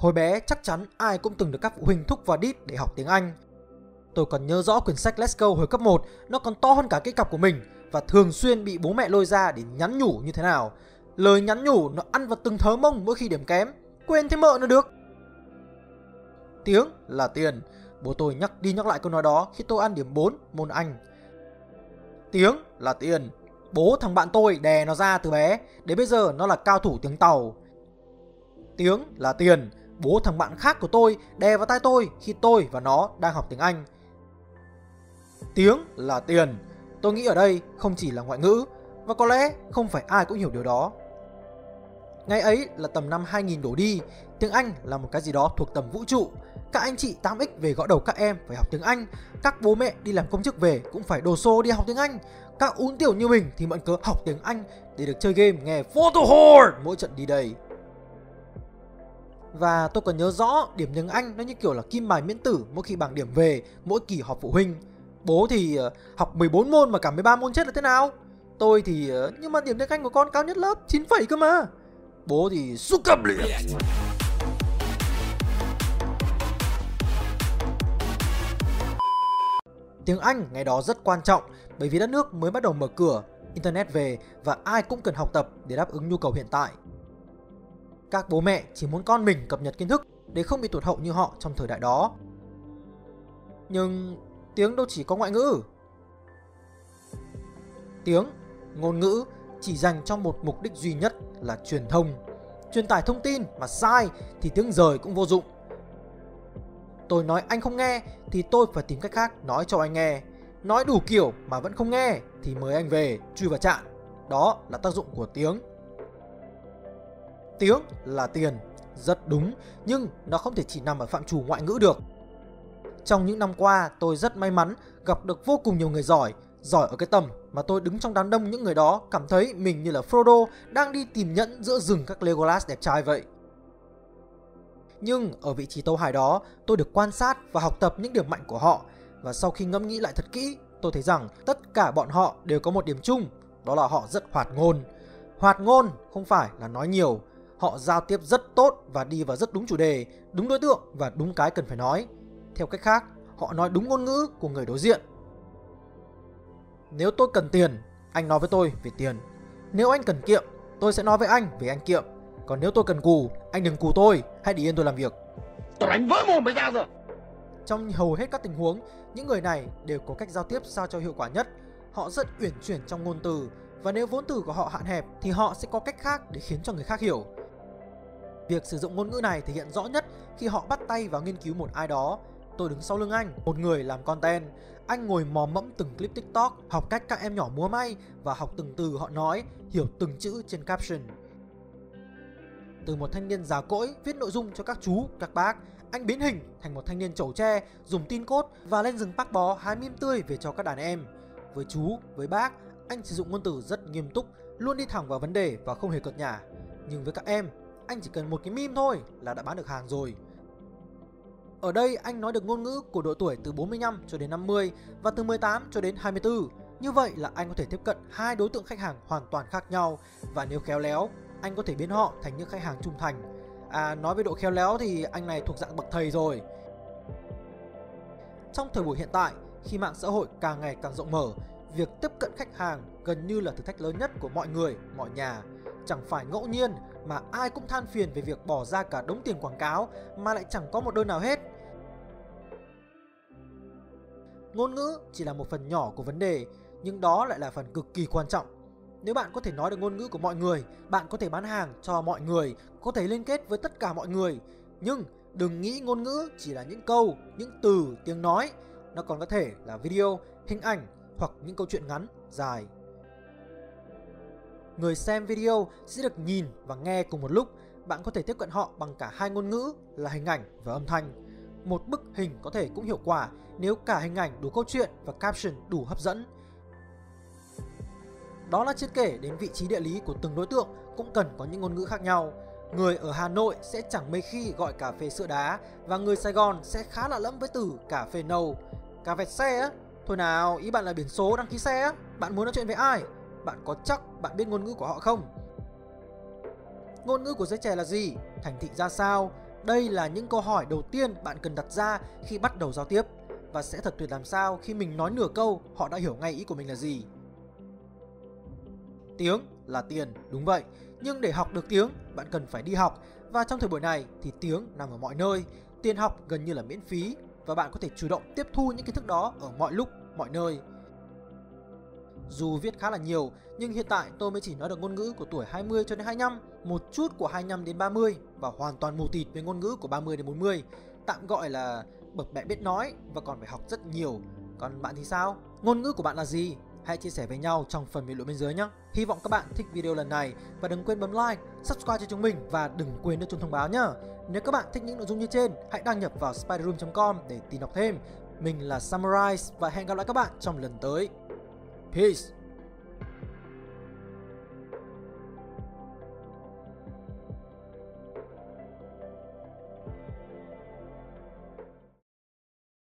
Hồi bé chắc chắn ai cũng từng được các phụ huynh thúc vào đít để học tiếng Anh. Tôi còn nhớ rõ quyển sách Let's Go hồi cấp 1 nó còn to hơn cả cái cặp của mình và thường xuyên bị bố mẹ lôi ra để nhắn nhủ như thế nào. Lời nhắn nhủ nó ăn vào từng thớ mông mỗi khi điểm kém, quên thế mợ nó được. Tiếng là tiền, bố tôi nhắc đi nhắc lại câu nói đó khi tôi ăn điểm 4 môn Anh. Tiếng là tiền, bố thằng bạn tôi đè nó ra từ bé, đến bây giờ nó là cao thủ tiếng tàu. Tiếng là tiền, bố thằng bạn khác của tôi đè vào tay tôi khi tôi và nó đang học tiếng Anh. Tiếng là tiền, tôi nghĩ ở đây không chỉ là ngoại ngữ và có lẽ không phải ai cũng hiểu điều đó. Ngày ấy là tầm năm 2000 đổ đi, tiếng Anh là một cái gì đó thuộc tầm vũ trụ. Các anh chị 8X về gõ đầu các em phải học tiếng Anh, các bố mẹ đi làm công chức về cũng phải đồ xô đi học tiếng Anh. Các ún tiểu như mình thì mượn cớ học tiếng Anh để được chơi game nghe Photo Horde mỗi trận đi đây. Và tôi còn nhớ rõ điểm tiếng Anh nó như kiểu là kim bài miễn tử mỗi khi bảng điểm về mỗi kỳ họp phụ huynh. Bố thì ờ, học 14 môn mà cả 13 môn chết là thế nào? Tôi thì ờ, nhưng mà điểm tiếng Anh của con cao nhất lớp 9 phẩy cơ mà. Bố thì xúc cầm liền. Tiếng Anh ngày đó rất quan trọng bởi vì đất nước mới bắt đầu mở cửa, Internet về và ai cũng cần học tập để đáp ứng nhu cầu hiện tại. Các bố mẹ chỉ muốn con mình cập nhật kiến thức để không bị tụt hậu như họ trong thời đại đó. Nhưng tiếng đâu chỉ có ngoại ngữ. Tiếng, ngôn ngữ chỉ dành cho một mục đích duy nhất là truyền thông. Truyền tải thông tin mà sai thì tiếng rời cũng vô dụng. Tôi nói anh không nghe thì tôi phải tìm cách khác nói cho anh nghe. Nói đủ kiểu mà vẫn không nghe thì mời anh về chui vào trạng. Đó là tác dụng của tiếng. Tiếng là tiền, rất đúng, nhưng nó không thể chỉ nằm ở phạm trù ngoại ngữ được. Trong những năm qua, tôi rất may mắn gặp được vô cùng nhiều người giỏi, giỏi ở cái tầm mà tôi đứng trong đám đông những người đó cảm thấy mình như là Frodo đang đi tìm nhẫn giữa rừng các Legolas đẹp trai vậy. Nhưng ở vị trí tấu hài đó, tôi được quan sát và học tập những điểm mạnh của họ và sau khi ngẫm nghĩ lại thật kỹ, tôi thấy rằng tất cả bọn họ đều có một điểm chung, đó là họ rất hoạt ngôn. Hoạt ngôn không phải là nói nhiều, họ giao tiếp rất tốt và đi vào rất đúng chủ đề, đúng đối tượng và đúng cái cần phải nói. Theo cách khác, họ nói đúng ngôn ngữ của người đối diện. Nếu tôi cần tiền, anh nói với tôi về tiền. Nếu anh cần kiệm, tôi sẽ nói với anh về anh kiệm. Còn nếu tôi cần cù, anh đừng cù tôi, hãy để yên tôi làm việc. Tôi đánh vỡ mồm mày ra rồi. Trong hầu hết các tình huống, những người này đều có cách giao tiếp sao cho hiệu quả nhất. Họ rất uyển chuyển trong ngôn từ và nếu vốn từ của họ hạn hẹp thì họ sẽ có cách khác để khiến cho người khác hiểu. Việc sử dụng ngôn ngữ này thể hiện rõ nhất khi họ bắt tay vào nghiên cứu một ai đó. Tôi đứng sau lưng anh, một người làm content. Anh ngồi mò mẫm từng clip TikTok, học cách các em nhỏ múa may và học từng từ họ nói, hiểu từng chữ trên caption. Từ một thanh niên già cỗi viết nội dung cho các chú, các bác, anh biến hình thành một thanh niên chầu tre, dùng tin cốt và lên rừng bác bó hái mim tươi về cho các đàn em. Với chú, với bác, anh sử dụng ngôn từ rất nghiêm túc, luôn đi thẳng vào vấn đề và không hề cợt nhả. Nhưng với các em, anh chỉ cần một cái meme thôi là đã bán được hàng rồi. Ở đây anh nói được ngôn ngữ của độ tuổi từ 45 cho đến 50 và từ 18 cho đến 24. Như vậy là anh có thể tiếp cận hai đối tượng khách hàng hoàn toàn khác nhau và nếu khéo léo, anh có thể biến họ thành những khách hàng trung thành. À nói về độ khéo léo thì anh này thuộc dạng bậc thầy rồi. Trong thời buổi hiện tại, khi mạng xã hội càng ngày càng rộng mở, việc tiếp cận khách hàng gần như là thử thách lớn nhất của mọi người, mọi nhà. Chẳng phải ngẫu nhiên mà ai cũng than phiền về việc bỏ ra cả đống tiền quảng cáo mà lại chẳng có một đơn nào hết. Ngôn ngữ chỉ là một phần nhỏ của vấn đề, nhưng đó lại là phần cực kỳ quan trọng. Nếu bạn có thể nói được ngôn ngữ của mọi người, bạn có thể bán hàng cho mọi người, có thể liên kết với tất cả mọi người. Nhưng đừng nghĩ ngôn ngữ chỉ là những câu, những từ, tiếng nói. Nó còn có thể là video, hình ảnh hoặc những câu chuyện ngắn, dài. Người xem video sẽ được nhìn và nghe cùng một lúc. Bạn có thể tiếp cận họ bằng cả hai ngôn ngữ là hình ảnh và âm thanh. Một bức hình có thể cũng hiệu quả nếu cả hình ảnh đủ câu chuyện và caption đủ hấp dẫn. Đó là chiết kể đến vị trí địa lý của từng đối tượng cũng cần có những ngôn ngữ khác nhau. Người ở Hà Nội sẽ chẳng mấy khi gọi cà phê sữa đá và người Sài Gòn sẽ khá lạ lẫm với từ cà phê nâu. Cà vẹt xe á? Thôi nào, ý bạn là biển số đăng ký xe á? Bạn muốn nói chuyện với ai? Bạn có chắc bạn biết ngôn ngữ của họ không? Ngôn ngữ của giới trẻ là gì? Thành thị ra sao? Đây là những câu hỏi đầu tiên bạn cần đặt ra khi bắt đầu giao tiếp và sẽ thật tuyệt làm sao khi mình nói nửa câu họ đã hiểu ngay ý của mình là gì. Tiếng là tiền, đúng vậy. Nhưng để học được tiếng, bạn cần phải đi học và trong thời buổi này thì tiếng nằm ở mọi nơi. Tiền học gần như là miễn phí và bạn có thể chủ động tiếp thu những kiến thức đó ở mọi lúc, mọi nơi. Dù viết khá là nhiều, nhưng hiện tại tôi mới chỉ nói được ngôn ngữ của tuổi 20 cho đến 25, một chút của 25 đến 30 và hoàn toàn mù tịt với ngôn ngữ của 30 đến 40. Tạm gọi là bậc mẹ biết nói và còn phải học rất nhiều. Còn bạn thì sao? Ngôn ngữ của bạn là gì? Hãy chia sẻ với nhau trong phần bình luận bên dưới nhé. Hy vọng các bạn thích video lần này và đừng quên bấm like, subscribe cho chúng mình và đừng quên nút chuông thông báo nhé. Nếu các bạn thích những nội dung như trên, hãy đăng nhập vào spiderroom.com để tìm đọc thêm. Mình là Samurai và hẹn gặp lại các bạn trong lần tới. Peace!